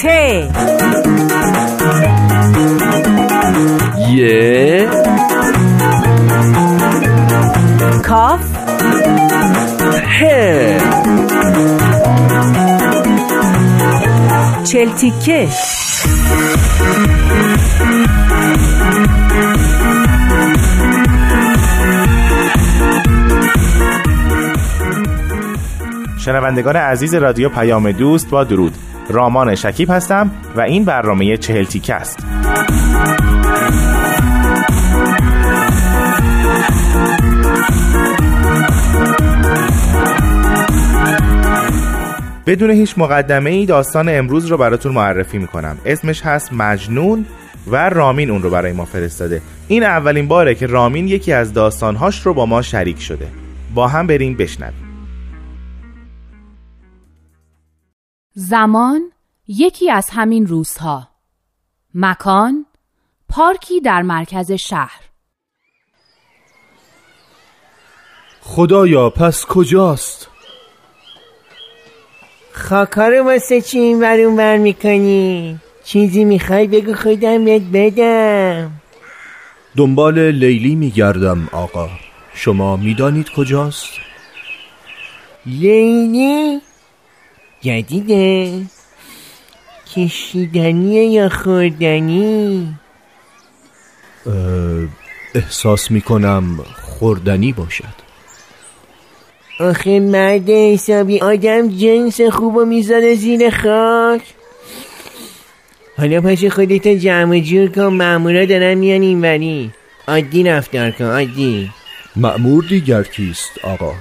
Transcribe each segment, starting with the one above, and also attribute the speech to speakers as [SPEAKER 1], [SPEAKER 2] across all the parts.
[SPEAKER 1] T.
[SPEAKER 2] Y.
[SPEAKER 1] Kaf.
[SPEAKER 2] H.
[SPEAKER 1] Çeltike.
[SPEAKER 3] شنوندگان عزیز رادیو پیام دوست با درود. رامان شکیب هستم و این برنامه چهل تیکه است. بدون هیچ مقدمه ای داستان امروز رو براتون معرفی می‌کنم. اسمش هست مجنون و رامین اون رو برای ما فرستاده. این اولین باره که رامین یکی از داستانهاش رو با ما شریک شده. با هم بریم بشنویم.
[SPEAKER 4] زمان یکی از همین روزها. مکان پارکی در مرکز شهر.
[SPEAKER 5] خدایا پس کجاست؟
[SPEAKER 6] خاکا رو واسه چی این ور اون ور می‌کنی؟ چیزی می‌خوای بگو خودم بهت بدم.
[SPEAKER 5] دنبال لیلی میگردم آقا. شما می‌دانید کجاست؟
[SPEAKER 6] لیلی؟ جدیده. کشیدنیه یا خوردنی؟
[SPEAKER 5] احساس می‌کنم خوردنی باشد.
[SPEAKER 6] آخه مرد حسابی آدم جنس خوبو می‌ذاره زیر خاک. حالا پس خودت جمع و جور کن مامورا دارن میان اینوری. عادی رفتار کن عادی.
[SPEAKER 5] مأمور دیگر کیست آقا؟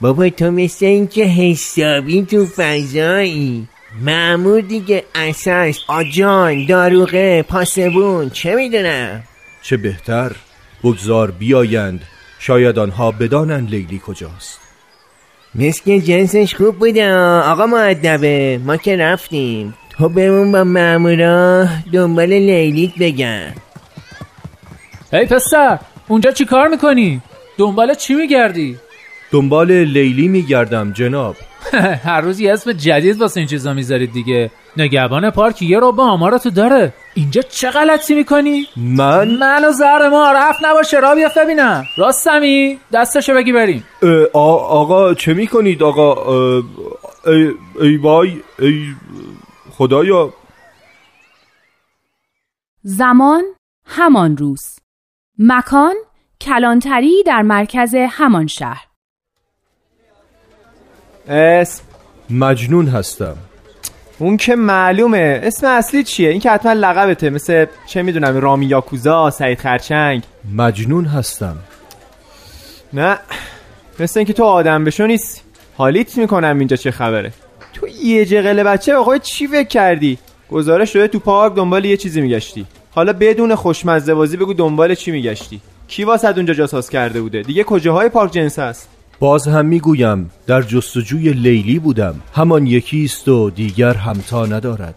[SPEAKER 6] بابا تو مثل اینکه حسابی تو فضایی. معمور دیگه اساس. آجان داروغه پاسبون. چه می‌دونم؟
[SPEAKER 5] چه بهتر؟ بگذار بیایند. شاید آنها بدانند لیلی کجاست.
[SPEAKER 6] مثل جنسش خوب بوده آقا معدبه ما که رفتیم. تو بمون با مامورا دنبال لیلیت بگن
[SPEAKER 7] هی پسر اونجا چی کار می‌کنی؟ دنبال چی میگردی؟
[SPEAKER 5] دنبال لیلی میگردم جناب.
[SPEAKER 7] هر روز یه اسم جدید واسه این چیزا می‌ذارید دیگه. نگهبان پارک یه رو با آماراتو داره. اینجا چه غلطی می‌کنی؟
[SPEAKER 5] من؟
[SPEAKER 7] من و زهر ما رفت نباشه. را بیافت ببینم. راستمی دستشو بگی بریم.
[SPEAKER 5] آقا چه می‌کنید آقا؟ ای, ای وای ای خدایا.
[SPEAKER 4] زمان همان روز. مکان کلانتری در مرکز همان شهر.
[SPEAKER 8] اسم
[SPEAKER 5] مجنون هستم.
[SPEAKER 8] اون که معلومه. اسم اصلی چیه؟ این که حتما لقبته. مثل چه می‌دونم رامی یاکوزا سعید خرچنگ.
[SPEAKER 5] مجنون هستم.
[SPEAKER 8] نه. مثل اینکه تو آدم بشو نیست حالیت می‌کنم اینجا چه خبره. تو یه جقل بچه به خودت چی فکر کردی؟ گزارش شده تو پارک دنبال یه چیزی میگشتی. حالا بدون خوشمزه بازی بگو دنبال چی میگشتی. کی واسه اونجا جاساز کرده بوده؟ دیگه کجاهای پارک جنس هست؟
[SPEAKER 5] باز هم می‌گویم در جستجوی لیلی بودم. همان یکیست و دیگر همتا ندارد.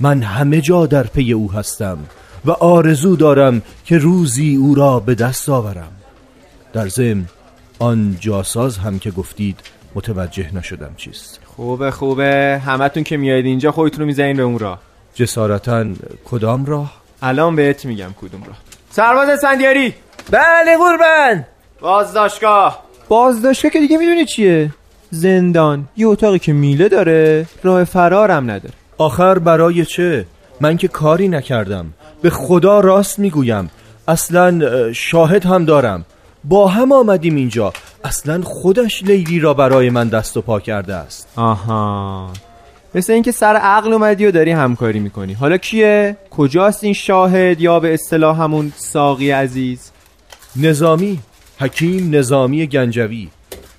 [SPEAKER 5] من همه جا در پی او هستم و آرزو دارم که روزی او را به دست آورم. در ضمن آن جاساز هم که گفتید متوجه نشدم چیست.
[SPEAKER 8] خوبه خوبه. همتون که میایید اینجا خودتون رو می‌زنین به اون راه.
[SPEAKER 5] جسارتا کدام راه؟
[SPEAKER 8] الان بهت میگم کدوم راه. سرباز اسفندیاری
[SPEAKER 6] بله قربان.
[SPEAKER 8] بازداشتگاه. بازداشتگاه که دیگه می‌دونی چیه؟ زندان. یه اتاقی که میله داره راه فرارم نداره.
[SPEAKER 5] آخر برای چه؟ من که کاری نکردم. به خدا راست می‌گویم. اصلا اه، شاهد هم دارم. با هم آمدیم اینجا. اصلا خودش لیلی را برای من دست و پا کرده است.
[SPEAKER 8] آها. مثل اینکه سر عقل اومدی و داری همکاری می‌کنی. حالا کیه؟ کجاست این شاهد یا به اصطلاح همون ساقی عزیز؟
[SPEAKER 5] نظامی. حکیم نظامی گنجوی.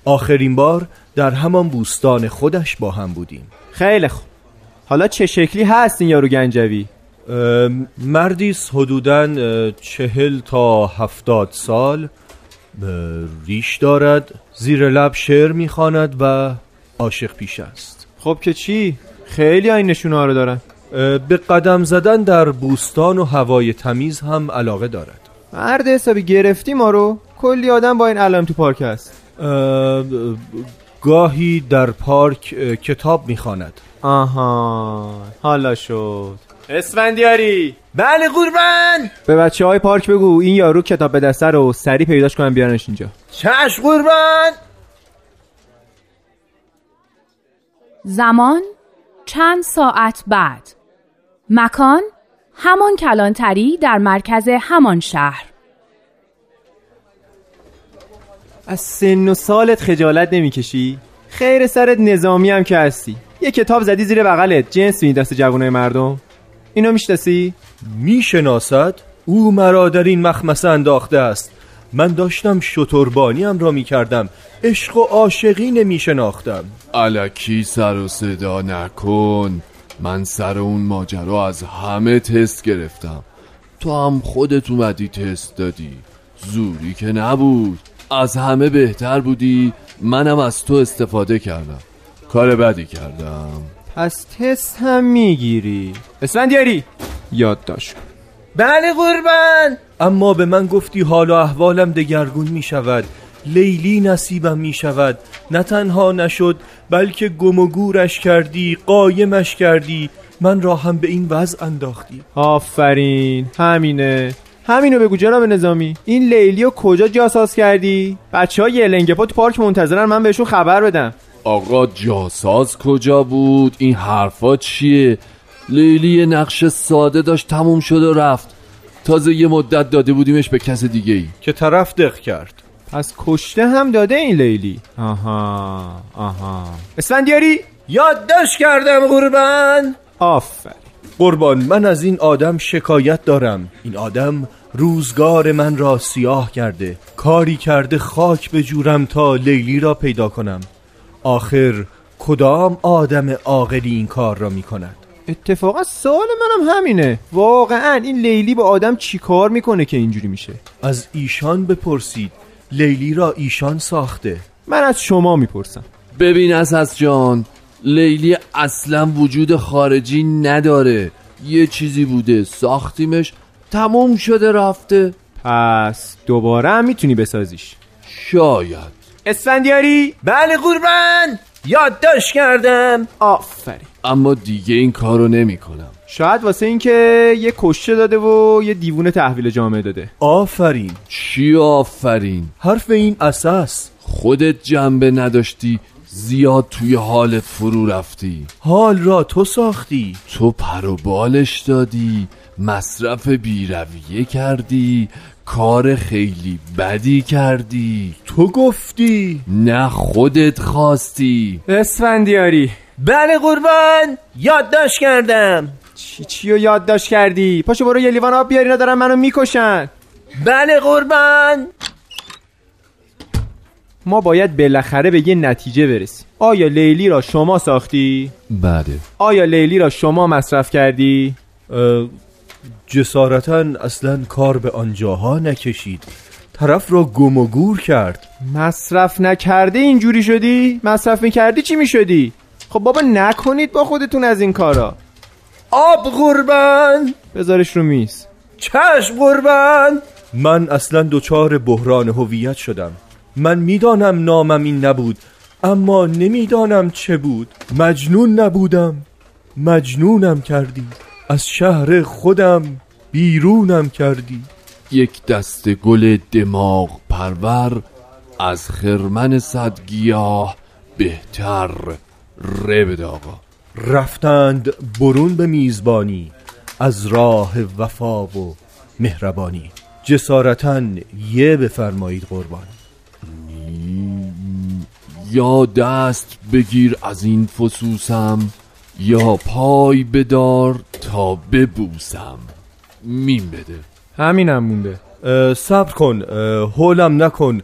[SPEAKER 5] آخرین بار در همان بوستان خودش با هم بودیم.
[SPEAKER 8] خیلی خوب. حالا چه شکلی هست این یارو گنجوی؟
[SPEAKER 5] اه، مردی است حدوداً چهل تا هفتاد سال. ریش دارد زیر لب شعر می‌خواند و عاشق پیش است.
[SPEAKER 8] خب که چی؟ خیلی این نشونه ها رو دارن.
[SPEAKER 5] به قدم زدن در بوستان و هوای تمیز هم علاقه دارد.
[SPEAKER 8] مرد حسابی گرفتی ما رو؟ کلی آدم با این علائم تو پارک هست.
[SPEAKER 5] اه، گاهی در پارک کتاب می‌خواند.
[SPEAKER 8] آها حالا شد. اسفندیاری!
[SPEAKER 6] بله قربان!
[SPEAKER 8] به بچه های پارک بگو این یارو کتاب به دسته رو سریع پیداش کنن بیارنش اینجا.
[SPEAKER 6] چشم قربان!
[SPEAKER 4] زمان چند ساعت بعد. مکان همان کلانتری در مرکز همان شهر.
[SPEAKER 8] از سن و سالت خجالت نمی‌کشی؟ خیر سرت نظامی هم که هستی. یه کتاب زدی زیر بغلت. جنس می دست جوانای مردم. اینو می‌شناسی؟
[SPEAKER 5] می‌شناسد؟ او مرا در این مخمسه انداخته است. من داشتم شتربانیم را می‌کردم. عشق و عاشقی نمیشناختم.
[SPEAKER 2] علکی سر و صدا نکن. من سر اون ماجرا از همه تست گرفتم. تو هم خودت اومدی تست دادی. زوری که نبود. از همه بهتر بودی منم از تو استفاده کردم. کار بدی کردم.
[SPEAKER 8] پس تست هم می‌گیری. اسفندیاری یادداشت کن.
[SPEAKER 6] بله قربان.
[SPEAKER 5] اما به من گفتی حال و احوالم دگرگون می شود لیلی نصیبم می شود نه تنها نشد بلکه گم و گورش کردی قایمش کردی. من را هم به این وضع انداختی.
[SPEAKER 8] آفرین. همینه. همینو بگو جناب نظامی. این لیلی رو کجا جاساز کردی؟ بچه های یلنگپا تو پارک منتظرن من بهشون خبر بدم.
[SPEAKER 2] آقا جاساز کجا بود؟ این حرفا چیه؟ لیلی یه نقش ساده داشت تموم شد و رفت. تازه یه مدت داده بودیمش به کس دیگه ای
[SPEAKER 5] که طرف دق کرد.
[SPEAKER 8] پس کشته هم داده این لیلی. آها آها. اسفندیاری!
[SPEAKER 6] یادداشت کردم قربان.
[SPEAKER 8] آفرین.
[SPEAKER 5] قربان من از این آدم شکایت دارم. این آدم روزگار من را سیاه کرده. کاری کرده خاک بجورم تا لیلی را پیدا کنم. آخر کدام آدم عاقلی این کار را می کند؟
[SPEAKER 8] اتفاقا سوال منم همینه. واقعا این لیلی با آدم چیکار می‌کنه که اینجوری میشه؟
[SPEAKER 5] از ایشان بپرسید. لیلی را ایشان ساخته.
[SPEAKER 8] من از شما می‌پرسم.
[SPEAKER 2] ببین اساس جان لیلی اصلا وجود خارجی نداره. یه چیزی بوده ساختیمش تموم شده رفته.
[SPEAKER 8] پس دوباره هم می‌تونی بسازیش.
[SPEAKER 2] شاید.
[SPEAKER 8] اسفندیاری؟
[SPEAKER 6] بله قربان. یادداشت کردم.
[SPEAKER 8] آفرین.
[SPEAKER 2] اما دیگه این کارو نمی‌کنم.
[SPEAKER 8] شاید واسه اینکه یه کشته داده و یه دیوونه تحویل جامعه داده.
[SPEAKER 5] آفرین.
[SPEAKER 2] چی آفرین؟
[SPEAKER 5] حرف این اساس.
[SPEAKER 2] خودت جنبه نداشتی. زیاد توی حالت فرو رفتی.
[SPEAKER 5] حال را تو ساختی.
[SPEAKER 2] تو پر و بالش دادی مصرف بیرویه کردی کار خیلی بدی کردی.
[SPEAKER 5] تو گفتی.
[SPEAKER 2] نه خودت خواستی.
[SPEAKER 8] اسفندیاری.
[SPEAKER 6] بله قربان یادداشت کردم.
[SPEAKER 8] چی چی رو یادداشت کردی؟ پاشو برو یه لیوان آب بیار اینا دارن منو می‌کشن.
[SPEAKER 6] بله قربان.
[SPEAKER 8] ما باید بالاخره به یه نتیجه برسیم. آیا لیلی را شما ساختی؟
[SPEAKER 2] بله.
[SPEAKER 8] آیا لیلی را شما مصرف کردی؟
[SPEAKER 5] جسارتا اصلا کار به آنجاها نکشید. طرف را گم و گور کرد.
[SPEAKER 8] مصرف نکرده اینجوری شدی؟ مصرف می‌کردی چی می‌شدی؟ خب بابا نکنید با خودتون از این کارا.
[SPEAKER 6] آب قربان!
[SPEAKER 8] بذارش رو میز.
[SPEAKER 6] چشم قربان!
[SPEAKER 5] من اصلا دچار بحران هویت شدم. من می‌دانم نامم این نبود اما نمی‌دانم چه بود. مجنون نبودم مجنونم کردی. از شهر خودم بیرونم کردی.
[SPEAKER 2] یک دست گل دماغ پرور از خرمن صد گیاه بهتر ربد آقا.
[SPEAKER 5] رفتند برون به میزبانی از راه وفا و مهربانی. جسارتا یه بفرمایید قربان.
[SPEAKER 2] یا دست بگیر از این فسوسم یا پای بدار تا ببوسم. میم بده.
[SPEAKER 8] همینم مونده.
[SPEAKER 5] صبر کن هولم نکن.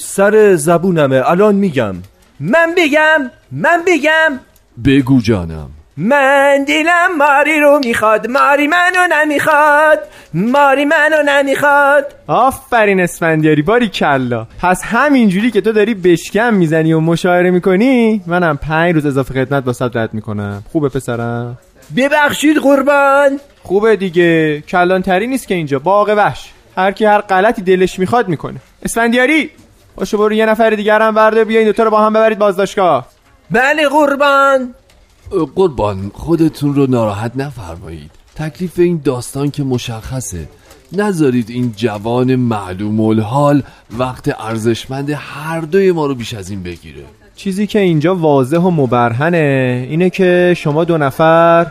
[SPEAKER 5] سر زبونمه الان میگم.
[SPEAKER 6] من بگم من بگم.
[SPEAKER 2] بگو جانم.
[SPEAKER 6] من دلم ماری رو می‌خواد ماری منو نمی‌خواد ماری منو نمی‌خواد.
[SPEAKER 8] آفرین اسفندیاری باری کلا. پس همینجوری که تو داری بشکم می‌زنی و مشاعره می‌کنی منم پنج روز اضافه خدمت با رد می‌کنم. خوبه پسرم؟
[SPEAKER 6] ببخشید قربان.
[SPEAKER 8] خوبه دیگه. کلانتری نیست که اینجا. باغ وحش. هر کی هر غلطی دلش می‌خواد می‌کنه. اسفندیاری باشو برو یه نفر دیگر هم برده بیا این دوتا رو با هم ببرید بازداشتگاه.
[SPEAKER 6] بله قربان.
[SPEAKER 2] قربان خودتون رو ناراحت نفرمایید. تکلیف این داستان که مشخصه. نذارید این جوان معلوم الحال وقت ارزشمند هر دوی ما رو بیش از این بگیره.
[SPEAKER 8] چیزی که اینجا واضح و مبرهنه اینه که شما دو نفر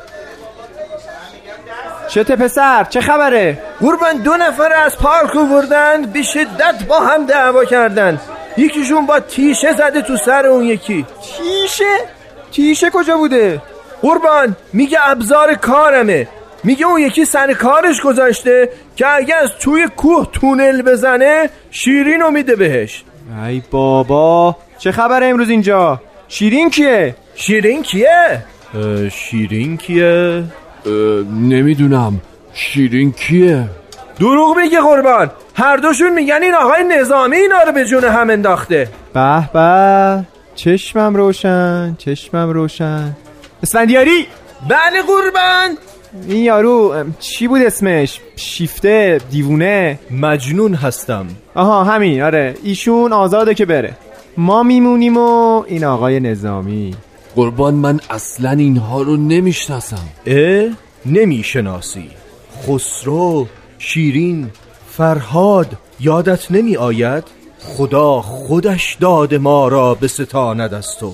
[SPEAKER 8] چته پسر چه خبره؟
[SPEAKER 6] قربان دو نفر از پارک بردن به شدت با هم دعوا کردن. یکیشون با تیشه زده تو سر اون یکی.
[SPEAKER 8] تیشه؟ تیشه کجا بوده؟
[SPEAKER 6] قربان میگه ابزار کارمه. میگه اون یکی سر کارش گذاشته که اگه از توی کوه تونل بزنه شیرین رو میده بهش.
[SPEAKER 8] ای بابا چه خبره امروز اینجا؟ شیرین کیه؟
[SPEAKER 6] شیرین کیه؟
[SPEAKER 5] شیرین کیه؟
[SPEAKER 2] نمی‌دونم. شیرین کیه؟
[SPEAKER 6] دروغ میگه قربان. هر دوشون میگن این آقای نظامی اینا رو به جون هم انداخته.
[SPEAKER 8] به به. چشمم روشن چشمم روشن. اسفندیاری؟
[SPEAKER 6] بله قربان.
[SPEAKER 8] این یارو چی بود اسمش؟ شیفته دیوونه.
[SPEAKER 5] مجنون هستم.
[SPEAKER 8] آها همین آره. ایشون آزاده که بره. ما میمونیم و این آقای نظامی.
[SPEAKER 2] قربان من اصلا اینها رو نمی‌شناسم.
[SPEAKER 5] اه؟ نمی‌شناسی. خسرو شیرین فرهاد یادت نمی آید خدا خودش داد ما را به ستاند از تو.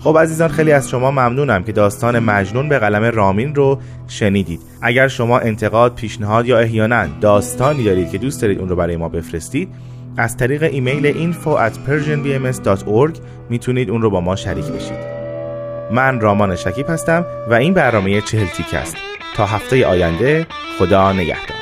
[SPEAKER 3] خب عزیزان خیلی از شما ممنونم که داستان مجنون به قلم رامین رو شنیدید. اگر شما انتقاد پیشنهاد یا احیانا داستانی دارید که دوست دارید اون رو برای ما بفرستید از طریق ایمیل info at persianbms.org می‌تونید اون رو با ما شریک بشید. من رامان شکیب هستم و این برنامه چهل تیک است. تا هفته آینده خدا نگهدار.